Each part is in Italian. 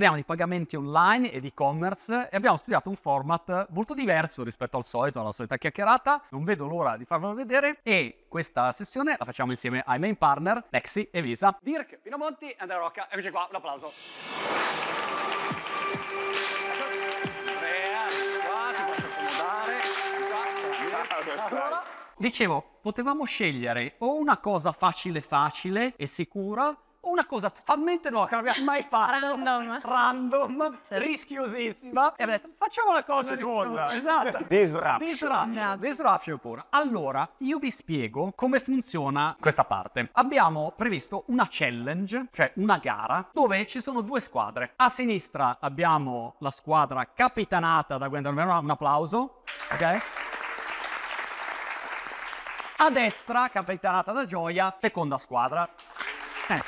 parliamo di pagamenti online e di e-commerce e abbiamo studiato un format molto diverso rispetto al solito, alla solita chiacchierata. Non vedo l'ora di farvelo vedere e questa sessione la facciamo insieme ai main partner Nexi e Visa. Dirk, Pinomonti e Andrea Rocca. Eccoci qua, un applauso. Allora, dicevo, potevamo scegliere o una cosa facile facile e sicura una cosa totalmente nuova che non abbiamo mai fatto. Random. Random, Certo. rischiosissima. E abbiamo detto, facciamo una cosa Seconda. Esatto. Disruption. Disruption. Esatto. Disruption pure. Allora, io vi spiego come funziona questa parte. Abbiamo previsto una challenge, cioè una gara, dove ci sono due squadre. A sinistra abbiamo la squadra capitanata da Gwendolyn Verona, un applauso, ok? A destra, capitanata da Gioia, seconda squadra. Eh,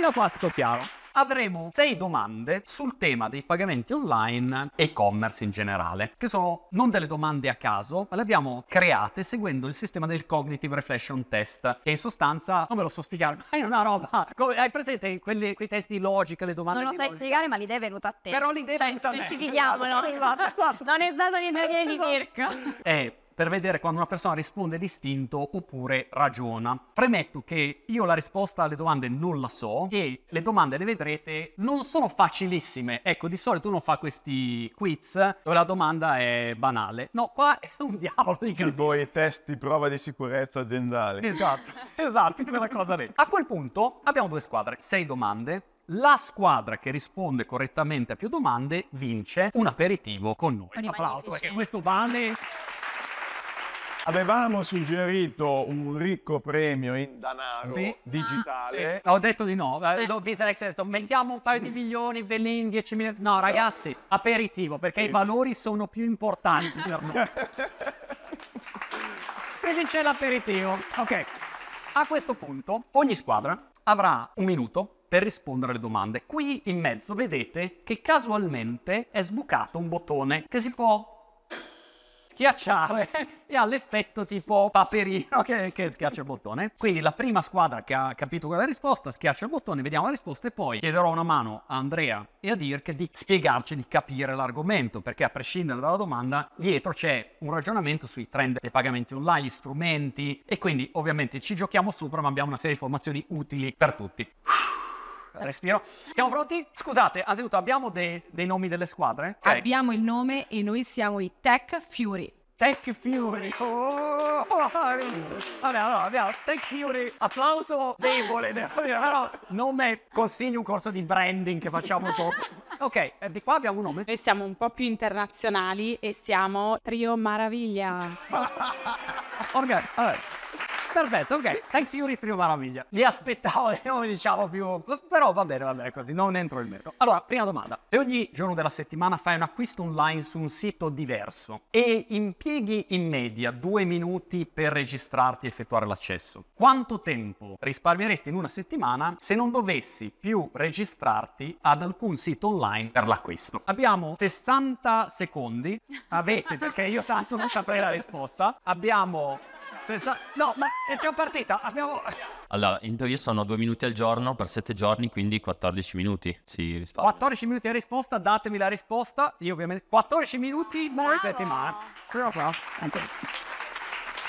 fino a qua tutto chiaro. Avremo sei domande sul tema dei pagamenti online e e-commerce in generale, che sono non delle domande a caso, ma le abbiamo create seguendo il sistema del Cognitive Reflection Test, che in sostanza, non ve lo so spiegare, ma è una roba, come- hai presente quelli- quei test di logica, le domande Non lo sai logica? spiegare, ma l'idea è venuta a te. Però l'idea è cioè, venuta a me. specifichiamolo. Esatto, esatto. Non è stato l'idea di Esatto. Dirk. Per vedere quando una persona risponde distinto oppure ragiona. Premetto che io la risposta alle domande non la so e le domande le vedrete non sono facilissime. Ecco, di solito uno fa questi quiz dove la domanda è banale. No, qua è un diavolo di casino. Tipo i test di prova di sicurezza aziendali. Esatto, esatto, quella cosa lì. A quel punto abbiamo due squadre, sei domande. La squadra che risponde correttamente a più domande vince un aperitivo con noi. I Applauso, perché questo vale Avevamo suggerito un ricco premio in danaro Sì. digitale. Ho detto di no, eh, Sì. l'ho vista Alex ha detto mettiamo un paio di milioni, bellini, 10 milioni. No ragazzi, aperitivo, perché i valori sono più importanti per noi. Quindi c'è l'aperitivo. Ok. A questo punto ogni squadra avrà un minuto per rispondere alle domande. Qui in mezzo vedete che casualmente è sbucato un bottone che si può schiacciare e ha l'effetto tipo paperino che, che schiaccia il bottone. Quindi la prima squadra che ha capito quella risposta schiaccia il bottone, vediamo la risposta e poi chiederò una mano a Andrea e a Dirk di spiegarci, di capire l'argomento, perché a prescindere dalla domanda, dietro c'è un ragionamento sui trend dei pagamenti online, gli strumenti e quindi ovviamente ci giochiamo sopra, ma abbiamo una serie di informazioni utili per tutti. Respiro. Siamo pronti? Scusate, anzitutto abbiamo dei, dei nomi delle squadre? Ok. Abbiamo il nome e noi siamo i Tech Fury. Tech Fury. Oh, vabbè, allora abbiamo Tech Fury. Applauso debole, devo dire, però nome consigli un corso di branding che facciamo dopo. Ok, eh, di qua abbiamo un nome. Noi siamo un po' più internazionali e siamo Trio Maraviglia. Ok, vabbè. Perfetto, ok. Tech Fury Trio Maraviglia. Li aspettavo nomi, diciamo, più... Però va bene, va bene così, non entro nel merito. Allora, prima domanda. Se ogni giorno della settimana fai un acquisto online su un sito diverso e impieghi in media due minuti per registrarti e effettuare l'accesso, quanto tempo risparmieresti in una settimana se non dovessi più registrarti ad alcun sito online per l'acquisto? Abbiamo 60 secondi. Avete, perché io tanto non saprei la risposta. Abbiamo... 60... No, ma è già partita. Abbiamo... Allora, in teoria sono due minuti al giorno per sette giorni, quindi 14 minuti si risparmia. 14 minuti di risposta, datemi la risposta. Io ovviamente 14 minuti in settimana. Però qua.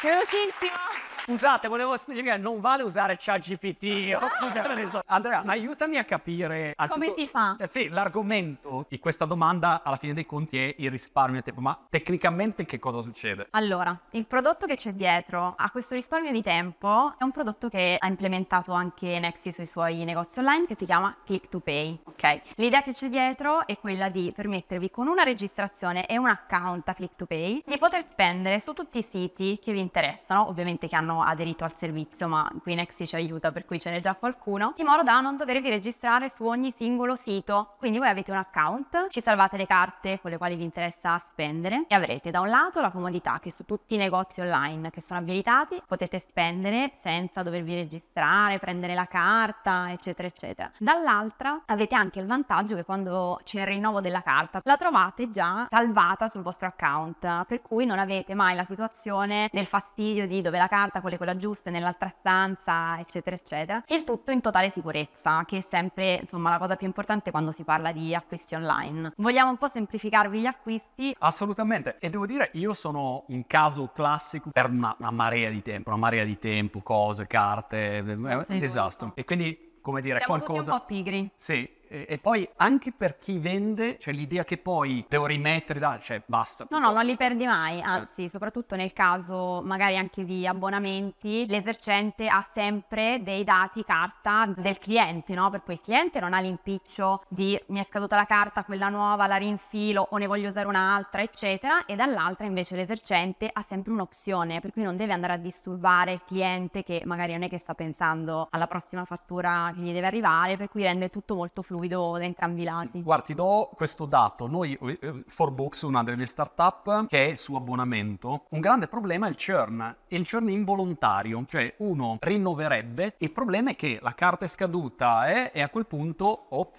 Velocissimo. Scusate, volevo spiegare, non vale usare ChatGPT. Andrea, aiutami a capire. anzitutto- si fa? Eh, Sì, l'argomento di questa domanda alla fine dei conti è il risparmio a tempo. Ma tecnicamente che cosa succede? Allora, il prodotto che c'è dietro a questo risparmio di tempo è un prodotto che ha implementato anche Nexi sui suoi negozi online che si chiama Click to Pay, ok? L'idea che c'è dietro è quella di permettervi con una registrazione e un account a Click to Pay di poter spendere su tutti i siti che vi interessano, ovviamente che hanno aderito al servizio, ma qui Nexi ci aiuta per cui ce n'è già qualcuno, in modo da non dovervi registrare su ogni singolo sito. Quindi voi avete un account, ci salvate le carte con le quali vi interessa spendere e avrete da un lato la comodità che su tutti i negozi online che sono abilitati potete spendere senza dovervi registrare, prendere la carta, eccetera, eccetera. Dall'altra avete anche il vantaggio che quando c'è il rinnovo della carta la trovate già salvata sul vostro account, per cui non avete mai la situazione del fastidio di dove la carta con le quelle giuste nell'altra stanza, eccetera, eccetera. Il tutto in totale sicurezza, che è sempre insomma la cosa più importante quando si parla di acquisti online. Vogliamo un po' semplificarvi gli acquisti. Assolutamente. E devo dire, io sono un caso classico per una, una marea di tempo, una marea di tempo, cose, carte, è un disastro. E quindi, come dire, Siamo qualcosa... tutti un po' pigri. Sì, e, e poi anche per chi vende, c'è l'idea che poi devo rimettere, da, cioè basta. No, no, non li perdi mai, anzi, soprattutto nel caso magari anche di abbonamenti, l'esercente ha sempre dei dati carta del cliente, no? Per cui il cliente non ha l'impiccio di mi è scaduta la carta, quella nuova, la rinfilo o ne voglio usare un'altra, eccetera, e dall'altra invece l'esercente ha sempre un'opzione, per cui non deve andare a disturbare il cliente che magari non è che sta pensando alla prossima fattura che gli deve arrivare, per cui rende tutto molto fluido da entrambi i lati. Guarda, ti do questo dato. Noi, eh, Forbooks, una delle mie startup, che è su abbonamento, un grande problema è il churn. E il churn involontario, cioè uno rinnoverebbe, il problema è che la carta è scaduta eh, e a quel punto... oh,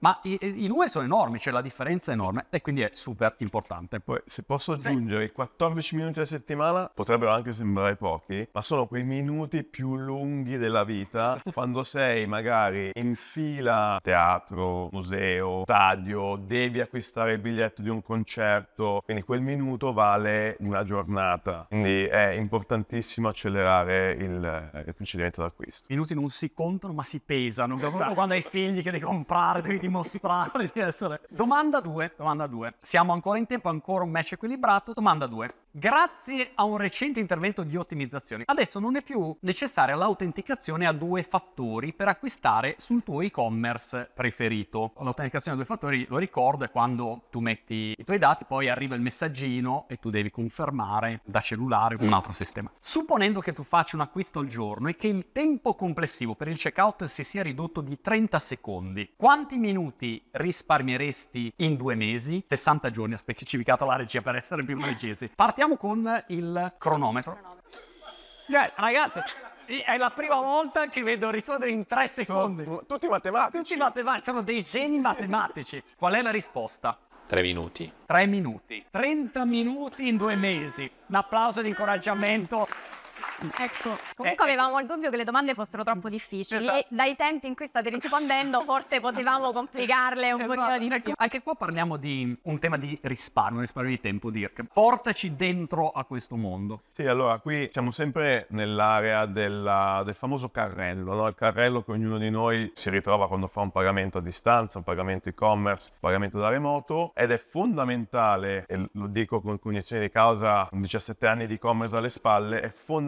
Ma i, i numeri sono enormi, cioè la differenza è enorme e quindi è super importante. Poi, se posso aggiungere, i 14 minuti a settimana potrebbero anche sembrare pochi, ma sono quei minuti più lunghi della vita, quando sei magari in fila, teatro, museo, stadio, devi acquistare il biglietto di un concerto, quindi quel minuto vale una giornata. Quindi è importantissimo accelerare il, il procedimento d'acquisto. I minuti non si contano ma si pesano. Proprio Quando hai figli che devi comprare, devi dimostrare di essere... Domanda 2, domanda 2. Siamo ancora in tempo, ancora un match equilibrato. Domanda 2. Grazie a un recente intervento di ottimizzazione, adesso non è più necessaria l'autenticazione a due fattori per acquistare sul tuo e-commerce preferito. L'autenticazione a due fattori, lo ricordo, è quando tu metti i tuoi dati, poi arriva il messaggino e tu devi confermare da cellulare un altro sistema. Supponendo che tu faccia un acquisto al giorno e che il tempo complessivo per il checkout si sia ridotto di 30 secondi, quanti minuti risparmieresti in due mesi? 60 giorni, ha specificato la regia per essere più precisi. Partiamo con il cronometro. Cioè, ragazzi, è la prima volta che vedo rispondere in 3 secondi. Sono tutti matematici. Tutti matematici, sono dei geni matematici. Qual è la risposta? Tre minuti. 3 minuti. 30 minuti in due mesi. Un applauso di incoraggiamento. Ecco, comunque Eh, avevamo il dubbio che le domande fossero troppo difficili Esatto. e dai tempi in cui state rispondendo forse potevamo complicarle un Esatto. pochino di Ecco, più. Anche qua parliamo di un tema di risparmio, risparmio di tempo, Dirk. Portaci dentro a questo mondo. Sì, allora qui siamo sempre nell'area della- del famoso carrello, no? il carrello che ognuno di noi si ritrova quando fa un pagamento a distanza, un pagamento e-commerce, un pagamento da remoto ed è fondamentale, e lo dico con cognizione di causa, con 17 anni di e-commerce alle spalle, è fondamentale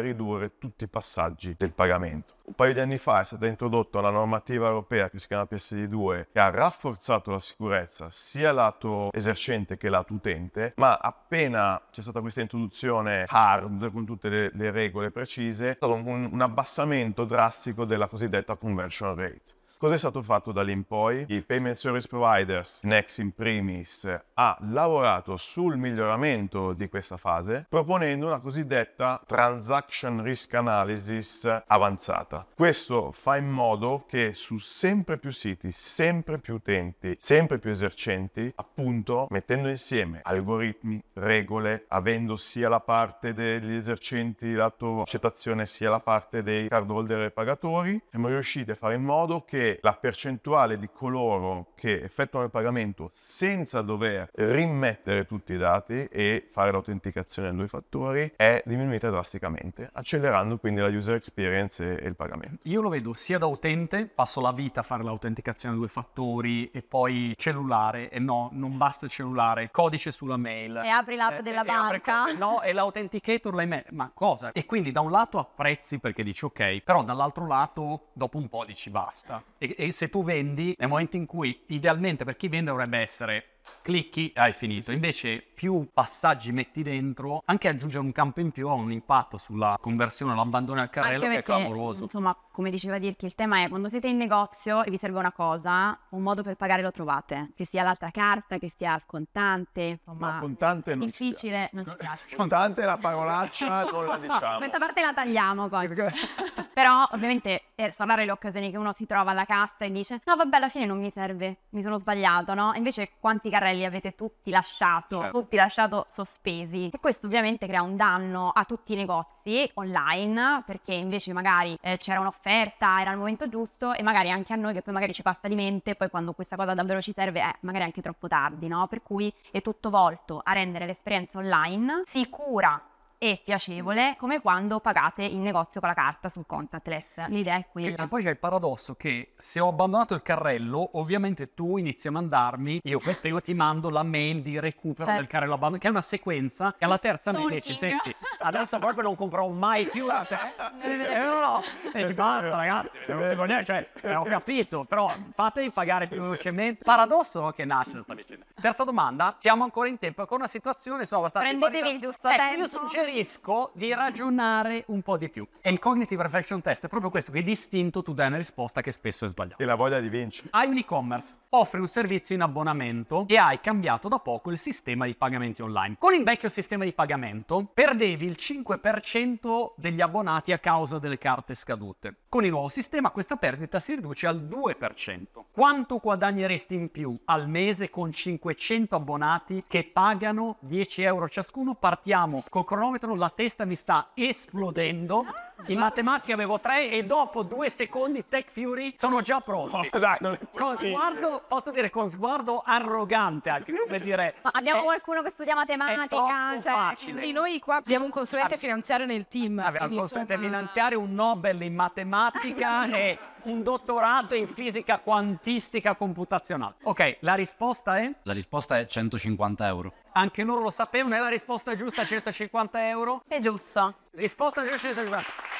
ridurre tutti i passaggi del pagamento. Un paio di anni fa è stata introdotta una normativa europea che si chiama PSD2 che ha rafforzato la sicurezza sia lato esercente che lato utente, ma appena c'è stata questa introduzione hard con tutte le, le regole precise, è stato un, un abbassamento drastico della cosiddetta conversion rate. Cosa è stato fatto da lì in poi? I payment service providers, Next in primis, ha lavorato sul miglioramento di questa fase proponendo una cosiddetta transaction risk analysis avanzata. Questo fa in modo che su sempre più siti, sempre più utenti, sempre più esercenti, appunto mettendo insieme algoritmi, regole, avendo sia la parte degli esercenti lato accettazione sia la parte dei cardholder e pagatori, siamo riusciti a fare in modo che la percentuale di coloro che effettuano il pagamento senza dover rimettere tutti i dati e fare l'autenticazione a due fattori è diminuita drasticamente, accelerando quindi la user experience e il pagamento. Io lo vedo sia da utente, passo la vita a fare l'autenticazione a due fattori e poi cellulare, e no, non basta il cellulare, codice sulla mail. E apri l'app Eh, della e apri- banca. no, e l'authenticator l'hai me- Ma cosa? E quindi da un lato apprezzi perché dici ok, però dall'altro lato dopo un po' dici basta. E, e se tu vendi, nel momento in cui idealmente per chi vende dovrebbe essere clicchi, hai finito. Invece più passaggi metti dentro, anche aggiungere un campo in più ha un impatto sulla conversione, l'abbandono al carrello Anche che è perché, clamoroso. insomma, come diceva Dirk, il tema è quando siete in negozio e vi serve una cosa, un modo per pagare lo trovate. Che sia l'altra carta, che sia il contante, insomma, No, contante non ci difficile, non ci piace. Contante è la parolaccia, non la diciamo. Questa parte la tagliamo poi. Però ovviamente sono rare le occasioni che uno si trova alla cassa e dice no vabbè alla fine non mi serve, mi sono sbagliato, no? Invece quanti carrelli avete tutti lasciato, Certo. tutti lasciato sospesi? E questo ovviamente crea un danno a tutti i negozi online perché invece magari eh, c'era un'offerta, era il momento giusto e magari anche a noi che poi magari ci passa di mente, poi quando questa cosa davvero ci serve è magari anche troppo tardi, no? Per cui è tutto volto a rendere l'esperienza online sicura e piacevole come quando pagate in negozio con la carta sul contactless. L'idea è Che- quella. E poi c'è il paradosso che se ho abbandonato il carrello, ovviamente tu inizi a mandarmi, io questo io ti mando la mail di recupero Certo. del carrello abbandonato, che è una sequenza, e alla terza mail dici, senti, adesso proprio non comprerò mai più da te. E no, no. E dici, basta ragazzi, non ti voglio- cioè, eh, ho capito, però fatevi pagare più velocemente. Paradosso no, che nasce da sta vicenda. Terza domanda, siamo ancora in tempo, con una situazione, insomma, abbastanza Prendetevi il giusto Ecco, tempo. Io suggerisco di ragionare un po' di più. E il cognitive reflection test è proprio questo, che distinto tu dai una risposta che spesso è sbagliata. E la voglia di vincere. Hai un e-commerce, offri un servizio in abbonamento e hai cambiato da poco il sistema di pagamenti online. Con il vecchio sistema di pagamento perdevi il 5% degli abbonati a causa delle carte scadute. Con il nuovo sistema questa perdita si riduce al 2%. Quanto guadagneresti in più al mese con 500 abbonati che pagano 10 euro ciascuno? Partiamo col cronometro, la testa mi sta esplodendo. In matematica avevo 3 e dopo due secondi Tech Fury sono già pronti. Dai, non è Con sguardo, posso dire con sguardo arrogante anche, come dire... Ma abbiamo è- qualcuno che studia matematica? Cioè, facile. Sì, noi qua abbiamo un consulente finanziario nel team. Aveva un consulente insomma, finanziario, un Nobel in matematica e un dottorato in fisica quantistica computazionale. Ok, la risposta è? La risposta è 150 euro. Anche loro lo sapevano, è la risposta giusta, 150 euro. È giusto. Risposta giusta, 150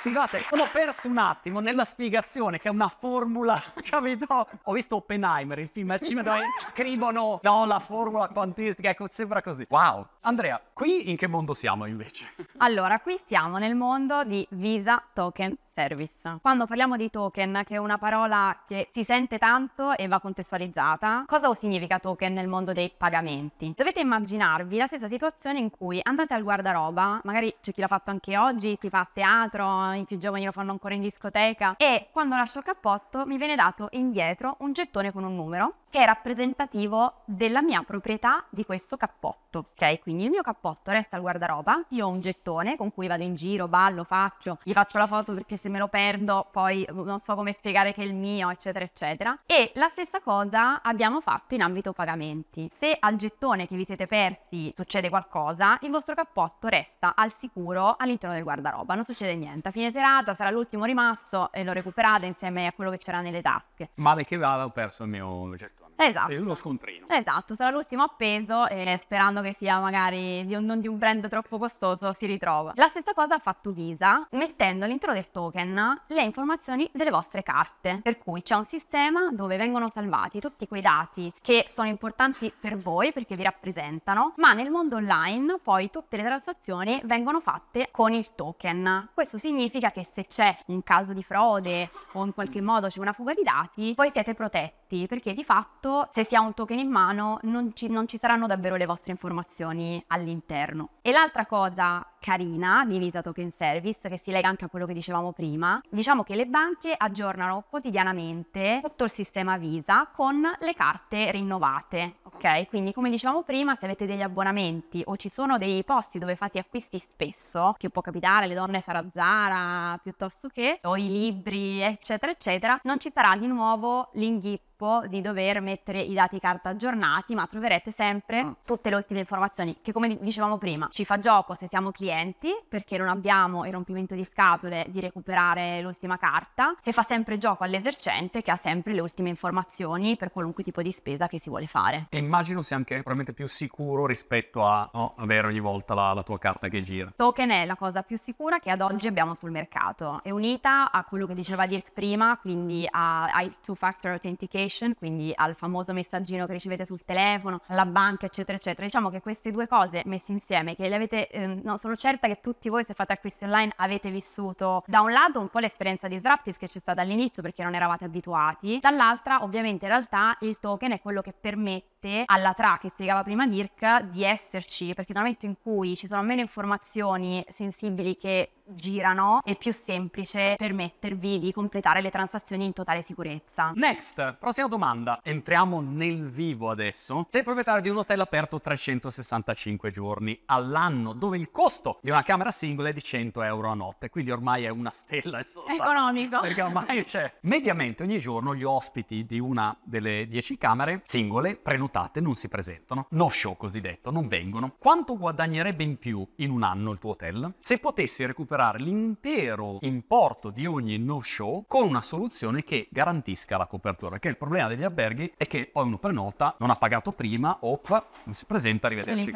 Scusate, sono perso un attimo nella spiegazione che è una formula, capito? Ho visto Oppenheimer, il film al cinema dove scrivono no, la formula quantistica, ecco, sembra così. Wow. Andrea, qui in che mondo siamo invece? Allora, qui siamo nel mondo di Visa Token Service. Quando parliamo di token, che è una parola che si sente tanto e va contestualizzata, cosa significa token nel mondo dei pagamenti? Dovete immaginarvi la stessa situazione in cui andate al guardaroba, magari c'è chi l'ha fatto anche oggi, si fa a teatro, i più giovani lo fanno ancora in discoteca, e quando lascio il cappotto mi viene dato indietro un gettone con un numero che è rappresentativo della mia proprietà di questo cappotto. Ok, quindi il mio cappotto resta al guardaroba, io ho un gettone con cui vado in giro, ballo, faccio, gli faccio la foto perché se me lo perdo poi non so come spiegare che è il mio, eccetera, eccetera. E la stessa cosa abbiamo fatto in ambito pagamenti. Se al gettone che vi siete persi succede qualcosa, il vostro cappotto resta al sicuro all'interno del guardaroba, non succede niente. A fine serata sarà l'ultimo rimasto e lo recuperate insieme a quello che c'era nelle tasche. Male che avevo perso il mio gettone. Esatto. Uno scontrino. Esatto, sarà l'ultimo appeso e sperando che sia magari di un, non di un brand troppo costoso si ritrova. La stessa cosa ha fatto Visa mettendo all'interno del token le informazioni delle vostre carte, per cui c'è un sistema dove vengono salvati tutti quei dati che sono importanti per voi perché vi rappresentano, ma nel mondo online poi tutte le transazioni vengono fatte con il token. Questo significa che se c'è un caso di frode o in qualche modo c'è una fuga di dati, voi siete protetti perché di fatto se si ha un token in mano non ci, non ci saranno davvero le vostre informazioni all'interno. E l'altra cosa carina di Visa Token Service, che si lega anche a quello che dicevamo prima, diciamo che le banche aggiornano quotidianamente tutto il sistema Visa con le carte rinnovate. Ok, quindi come dicevamo prima, se avete degli abbonamenti o ci sono dei posti dove fate acquisti spesso, che può capitare alle donne sarà Zara piuttosto che, o i libri, eccetera, eccetera, non ci sarà di nuovo l'inghippo di dover mettere i dati carta aggiornati, ma troverete sempre tutte le ultime informazioni che come dicevamo prima ci fa gioco se siamo clienti perché non abbiamo il rompimento di scatole di recuperare l'ultima carta e fa sempre gioco all'esercente che ha sempre le ultime informazioni per qualunque tipo di spesa che si vuole fare. E immagino sia anche probabilmente più sicuro rispetto a no, avere ogni volta la, la tua carta che gira. Token è la cosa più sicura che ad oggi abbiamo sul mercato. È unita a quello che diceva Dirk prima, quindi a- ai two-factor authentication, quindi al famoso messaggino che ricevete sul telefono, alla banca, eccetera, eccetera. Diciamo che queste due cose messe insieme, che le avete, ehm, no, sono certa che tutti voi se fate acquisti online avete vissuto da un lato un po' l'esperienza disruptive che c'è stata all'inizio perché non eravate abituati, dall'altra ovviamente in realtà il token è quello che permette alla tra che spiegava prima Dirk di esserci, perché nel momento in cui ci sono meno informazioni sensibili che girano, è più semplice permettervi di completare le transazioni in totale sicurezza. Next, prossima domanda. Entriamo nel vivo adesso. Sei proprietario di un hotel aperto 365 giorni all'anno, dove il costo di una camera singola è di 100 euro a notte, quindi ormai è una stella. Economico. Perché ormai c'è. Mediamente ogni giorno gli ospiti di una delle 10 camere singole prenotate non si presentano. No show cosiddetto, non vengono. Quanto guadagnerebbe in più in un anno il tuo hotel se potessi recuperare l'intero importo di ogni no show con una soluzione che garantisca la copertura? Perché il problema degli alberghi è che poi uno prenota, non ha pagato prima, op, non si presenta, arrivederci.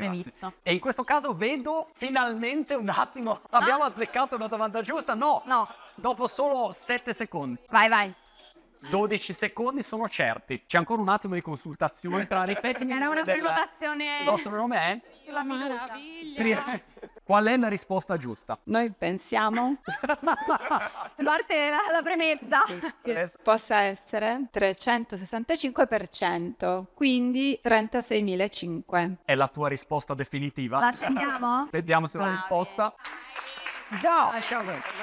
E in questo caso vedo finalmente un attimo. Abbiamo azzeccato una domanda giusta? No, No, dopo solo 7 secondi. vai vai. 12 secondi sono certi. C'è ancora un attimo di consultazione tra ripetimi. Era una prenotazione Il vostro nome è? sulla fiducia. Tri- Qual è la risposta giusta? Noi pensiamo Parte la, la premessa. che possa essere 365%, quindi 36.500. È la tua risposta definitiva? La accendiamo? Vediamo se la Bravi. risposta. No.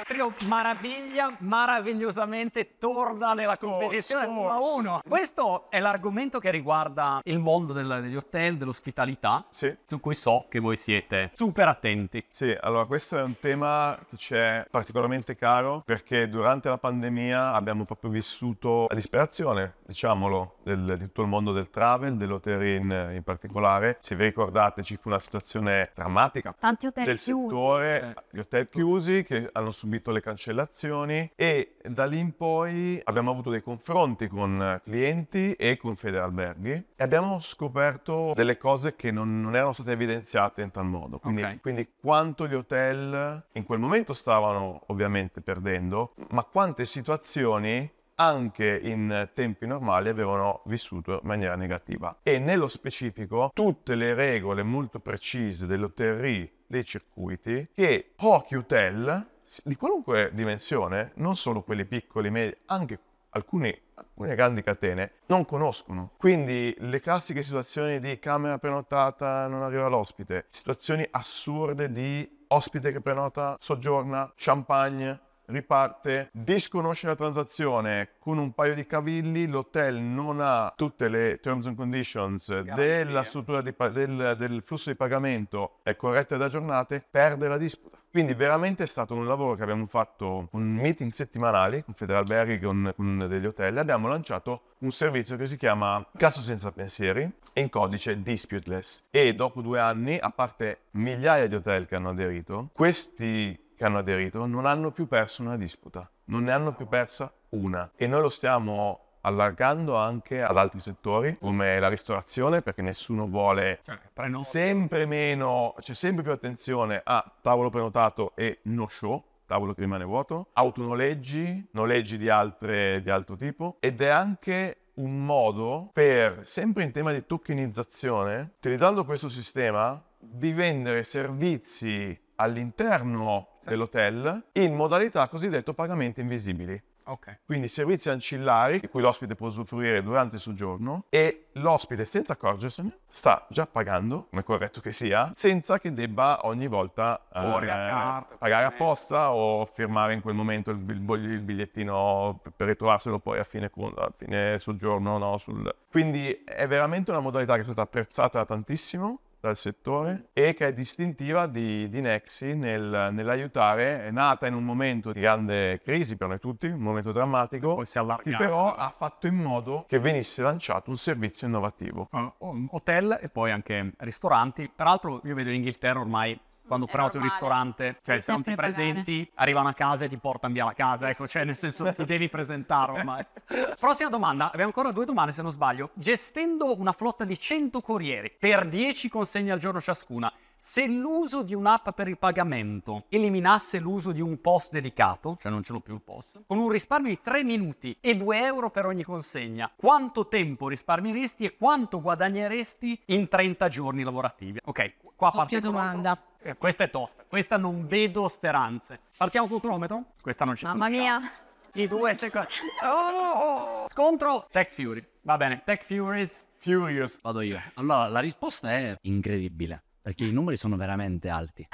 Trio maraviglia, meravigliosamente torna nella competizione sto- 1 a 1. Questo è l'argomento che riguarda il mondo del- degli hotel, dell'ospitalità, Sì. su cui so che voi siete super attenti. Sì, allora questo è un tema che ci è particolarmente caro perché durante la pandemia abbiamo proprio vissuto la disperazione, diciamolo, del- di tutto il mondo del travel, dell'hotel in, in particolare. Se vi ricordate ci fu una situazione drammatica Tanti hotel del chiusi. settore, gli hotel chiusi che hanno subito le cancellazioni e da lì in poi abbiamo avuto dei confronti con clienti e con Federalberghi e abbiamo scoperto delle cose che non, non erano state evidenziate in tal modo. Quindi, Ok. quindi quanto gli hotel in quel momento stavano ovviamente perdendo, ma quante situazioni anche in tempi normali avevano vissuto in maniera negativa. E nello specifico tutte le regole molto precise dell'hotellerie dei circuiti che pochi hotel di qualunque dimensione, non solo quelli piccoli, medi, anche alcuni, alcune grandi catene, non conoscono. Quindi le classiche situazioni di camera prenotata non arriva l'ospite, situazioni assurde di ospite che prenota, soggiorna, champagne, riparte, disconosce la transazione con un paio di cavilli, l'hotel non ha tutte le terms and conditions Garanzie. della struttura di del, del flusso di pagamento è corrette ed aggiornate, perde la disputa. Quindi veramente è stato un lavoro che abbiamo fatto con meeting settimanali con Federalberghi, con, con degli hotel, abbiamo lanciato un servizio che si chiama Cazzo senza pensieri, in codice disputeless. E dopo due anni, a parte migliaia di hotel che hanno aderito, questi che hanno aderito non hanno più perso una disputa, non ne hanno più persa una. E noi lo stiamo allargando anche ad altri settori come la ristorazione perché nessuno vuole Cioè, sempre meno, c'è sempre più attenzione a tavolo prenotato e no show, tavolo che rimane vuoto, autonoleggi, noleggi di, altre, di altro tipo. Ed è anche un modo per, sempre in tema di tokenizzazione, utilizzando questo sistema, di vendere servizi all'interno dell'hotel in modalità cosiddetto pagamenti invisibili. Ok. Quindi servizi ancillari di cui l'ospite può usufruire durante il soggiorno e l'ospite senza accorgersene sta già pagando, come è corretto che sia, senza che debba ogni volta eh, carta, pagare apposta o firmare in quel momento il, il- bigliettino per- ritrovarselo poi a fine, a fine soggiorno. No, sul... Quindi è veramente una modalità che è stata apprezzata tantissimo dal settore e che è distintiva di, di Nexi nel- nell'aiutare, è nata in un momento di grande crisi per noi tutti, un momento drammatico, Poi si che però ha fatto in modo che venisse lanciato un servizio innovativo. Uh, hotel e poi anche ristoranti. Peraltro io vedo in Inghilterra ormai quando prenoti un ristorante, cioè se non ti sempre pagare. presenti, arrivano a casa e ti portano via la casa, ecco, cioè nel senso ti devi presentare ormai. Prossima domanda, abbiamo ancora due domande se non sbaglio. Gestendo una flotta di 100 corrieri per 10 consegne al giorno ciascuna, se l'uso di un'app per il pagamento eliminasse l'uso di un post dedicato, cioè non ce l'ho più il post, con un risparmio di 3 minuti e 2 euro per ogni consegna, quanto tempo risparmieresti e quanto guadagneresti in 30 giorni lavorativi? Ok, qua parte Doppia domanda. Eh, questa è tosta, questa non vedo speranze. Partiamo col cronometro? Questa non ci sono Mamma mia. chance. I due secondi. Oh! Scontro Tech Fury. Va bene, Tech Furies. Furious. Vado io. Allora, la risposta è incredibile, perché i numeri sono veramente alti.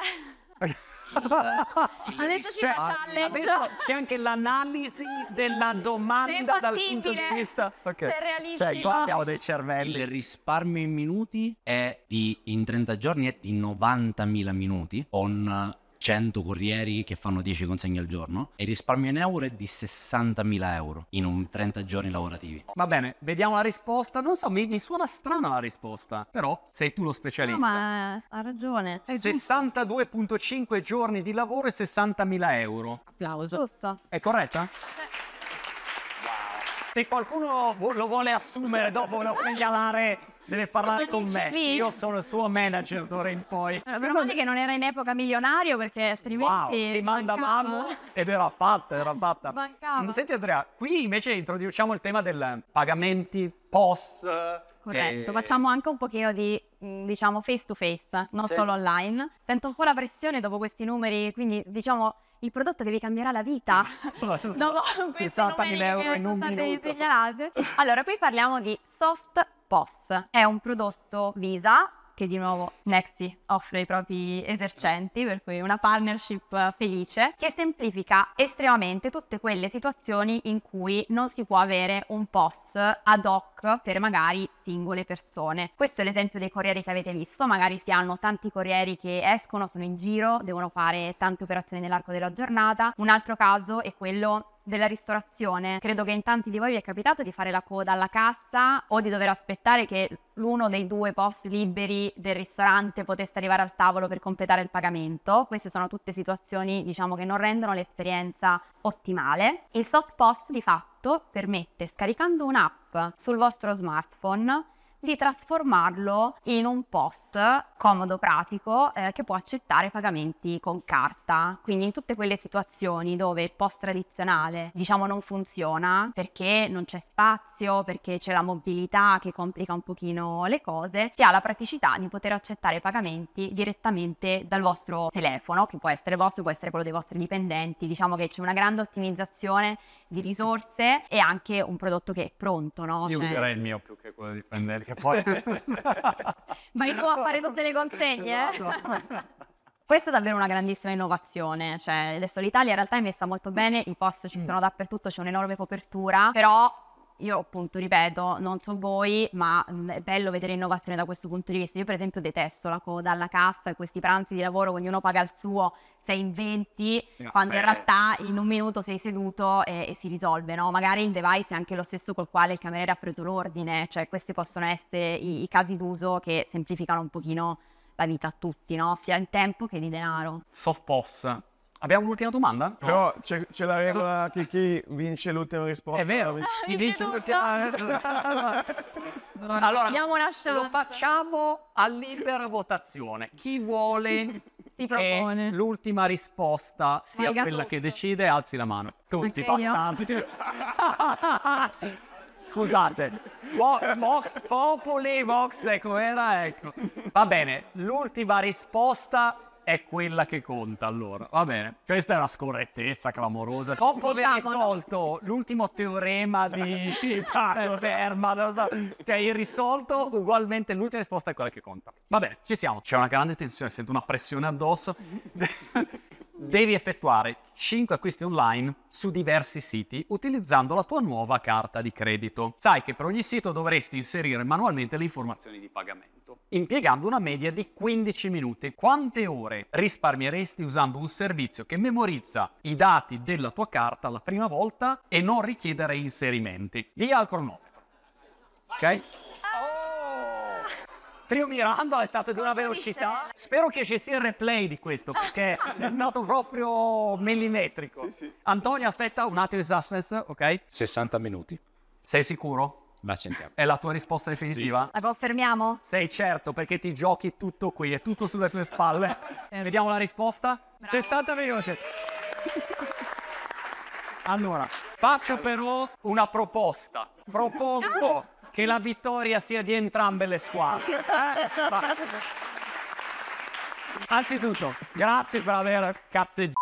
Adesso ci adesso c'è anche l'analisi della domanda dal punto di vista. Ok. se è realistico. Cioè, qua abbiamo dei cervelli. Il risparmio in minuti è di, in 30 giorni è di 90.000 minuti con 100 corrieri che fanno 10 consegne al giorno e il risparmio in euro è di 60.000 euro in un 30 giorni lavorativi. Va bene, vediamo la risposta. Non so, mi, mi suona strana la risposta. Però sei tu lo No, specialista. ma ha ragione. 62.5 giorni di lavoro e 60.000 euro. Applauso. Giusto. È corretta? Se qualcuno lo vuole assumere dopo lo segnalare, deve parlare con me. Io sono il suo manager d'ora in poi. Meno male che non era in epoca milionario perché altrimenti Wow, ti mandavamo ed era fatta, era fatta. Mancava. Senti Andrea, qui invece introduciamo il tema del pagamenti post. Corretto, eh, facciamo anche un pochino di, mh, diciamo, face to face, non Sì. solo online. Sento un po' la pressione dopo questi numeri, quindi diciamo il prodotto che vi cambierà la vita. dopo questi 60.000 numeri euro in un minuto. Allora, qui parliamo di Soft POS. È un prodotto Visa che di nuovo Nexi offre ai propri esercenti, per cui una partnership felice, che semplifica estremamente tutte quelle situazioni in cui non si può avere un POS ad hoc per magari singole persone. Questo è l'esempio dei corrieri che avete visto, magari si hanno tanti corrieri che escono, sono in giro, devono fare tante operazioni nell'arco della giornata. Un altro caso è quello della ristorazione. Credo che in tanti di voi vi è capitato di fare la coda alla cassa o di dover aspettare che l'uno dei due post liberi del ristorante potesse arrivare al tavolo per completare il pagamento. Queste sono tutte situazioni, diciamo, che non rendono l'esperienza ottimale. Il soft post di fatto permette, scaricando un'app sul vostro smartphone, di trasformarlo in un POS comodo, pratico, eh, che può accettare pagamenti con carta. Quindi in tutte quelle situazioni dove il POS tradizionale, diciamo, non funziona perché non c'è spazio, perché c'è la mobilità che complica un pochino le cose, si ha la praticità di poter accettare pagamenti direttamente dal vostro telefono, che può essere vostro, può essere quello dei vostri dipendenti. Diciamo che c'è una grande ottimizzazione di risorse e anche un prodotto che è pronto, no? Io Cioè- userei il mio più che quello di prendere, che poi... Vai tu a fare tutte le consegne? Questa è davvero una grandissima innovazione, cioè adesso l'Italia in realtà è messa molto bene, i post ci sono dappertutto, c'è un'enorme copertura, però io appunto ripeto, non so voi, ma mh, è bello vedere innovazione da questo punto di vista. Io per esempio detesto la coda alla cassa e questi pranzi di lavoro, ognuno paga il suo, sei in 20, quando in realtà in un minuto sei seduto e, e si risolve, no? Magari il device è anche lo stesso col quale il cameriere ha preso l'ordine, cioè questi possono essere i, i casi d'uso che semplificano un pochino la vita a tutti, no? Sia in tempo che di denaro. Soft POS. Abbiamo un'ultima domanda? Però c'è, c'è la regola che chi vince l'ultima risposta. È vero, vince. chi vince l'ultima- Allora, Diamo una shot. lo facciamo a libera votazione. Chi vuole Si che propone. l'ultima risposta sia quella tutto. che decide, alzi la mano. Tutti, bastardi. Scusate, Vo- Vox Populi, Vox, ecco, era, ecco. Va bene, l'ultima risposta è quella che conta, allora. Va bene, questa è una scorrettezza clamorosa. Dopo aver risolto l'ultimo teorema di Ferma, non so, cioè irrisolto, ugualmente l'ultima risposta è quella che conta. Va bene, ci siamo. C'è una grande tensione, sento una pressione addosso. Devi effettuare 5 acquisti online su diversi siti utilizzando la tua nuova carta di credito. Sai che per ogni sito dovresti inserire manualmente le informazioni di pagamento, impiegando una media di 15 minuti. Quante ore risparmieresti usando un servizio che memorizza i dati della tua carta la prima volta e non richiede reinserimenti? Via al cronometro. Ok? Trio Miranda è stato di una velocità. Spero che ci sia il replay di questo perché è stato proprio millimetrico. Antonio, aspetta un attimo di suspense, ok? 60 minuti. Sei sicuro? La sentiamo. È la tua risposta definitiva? La confermiamo? Sei certo perché ti giochi tutto qui, è tutto sulle tue spalle. Vediamo la risposta? 60 minuti. Allora, faccio però una proposta. Propongo che la vittoria sia di entrambe le squadre. Eh. Anzitutto, grazie per aver cazzeggiato.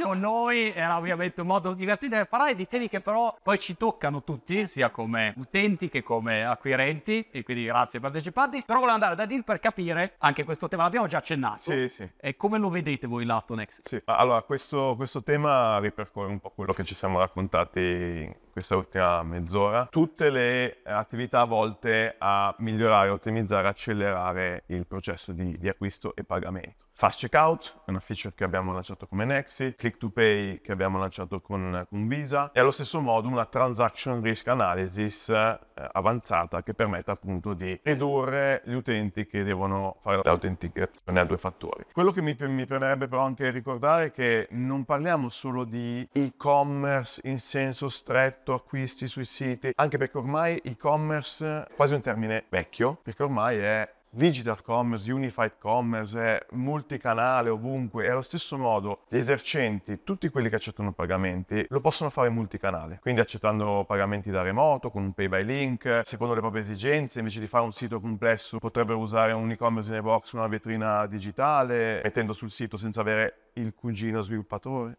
Con noi era ovviamente un modo divertente per parlare di temi che però poi ci toccano tutti, sia come utenti che come acquirenti, e quindi grazie ai partecipanti. Però volevo andare da Deal per capire anche questo tema, l'abbiamo già accennato. Sì, sì. E come lo vedete voi l'Aftonext? Sì, allora questo, questo tema ripercorre un po' quello che ci siamo raccontati in questa ultima mezz'ora. Tutte le attività volte a migliorare, ottimizzare, accelerare il processo di, di acquisto e pagamento. Fast Checkout è una feature che abbiamo lanciato come Nexi, Click to Pay che abbiamo lanciato con, con Visa e allo stesso modo una Transaction Risk Analysis eh, avanzata che permette appunto di ridurre gli utenti che devono fare l'autenticazione a due fattori. Quello che mi, mi permetterebbe però anche ricordare è che non parliamo solo di e-commerce in senso stretto, acquisti sui siti, anche perché ormai e-commerce è quasi un termine vecchio, perché ormai è digital commerce, unified commerce, è multicanale ovunque e allo stesso modo gli esercenti, tutti quelli che accettano pagamenti, lo possono fare multicanale, quindi accettando pagamenti da remoto, con un pay by link, secondo le proprie esigenze, invece di fare un sito complesso potrebbero usare un e-commerce in a box, una vetrina digitale, mettendo sul sito senza avere il cugino sviluppatore.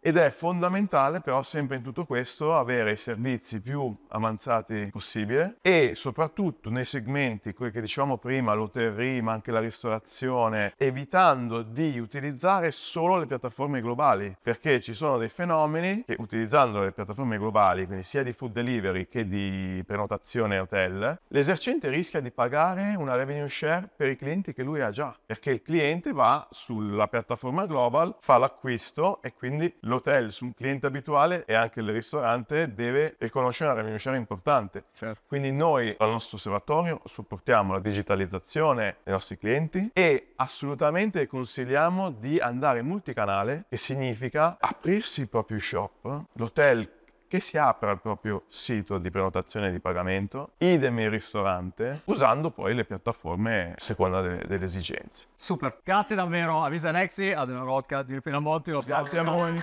Ed è fondamentale però sempre in tutto questo avere i servizi più avanzati possibile e soprattutto nei segmenti, quelli che dicevamo prima, l'hotellerie ma anche la ristorazione, evitando di utilizzare solo le piattaforme globali, perché ci sono dei fenomeni che utilizzando le piattaforme globali, quindi sia di food delivery che di prenotazione hotel, l'esercente rischia di pagare una revenue share per i clienti che lui ha già, perché il cliente va sulla piattaforma global, fa l'acquisto e quindi l'hotel su un cliente abituale e anche il ristorante deve riconoscere una revenue share importante. Certo. Quindi noi al nostro osservatorio supportiamo la digitalizzazione dei nostri clienti e assolutamente consigliamo di andare multicanale, che significa aprirsi il proprio shop, l'hotel che si apra il proprio sito di prenotazione e di pagamento, idem il ristorante, usando poi le piattaforme a seconda delle, delle esigenze. Super, grazie davvero a Visa Nexi, a Della Rocca di Pinamonti. Grazie a voi.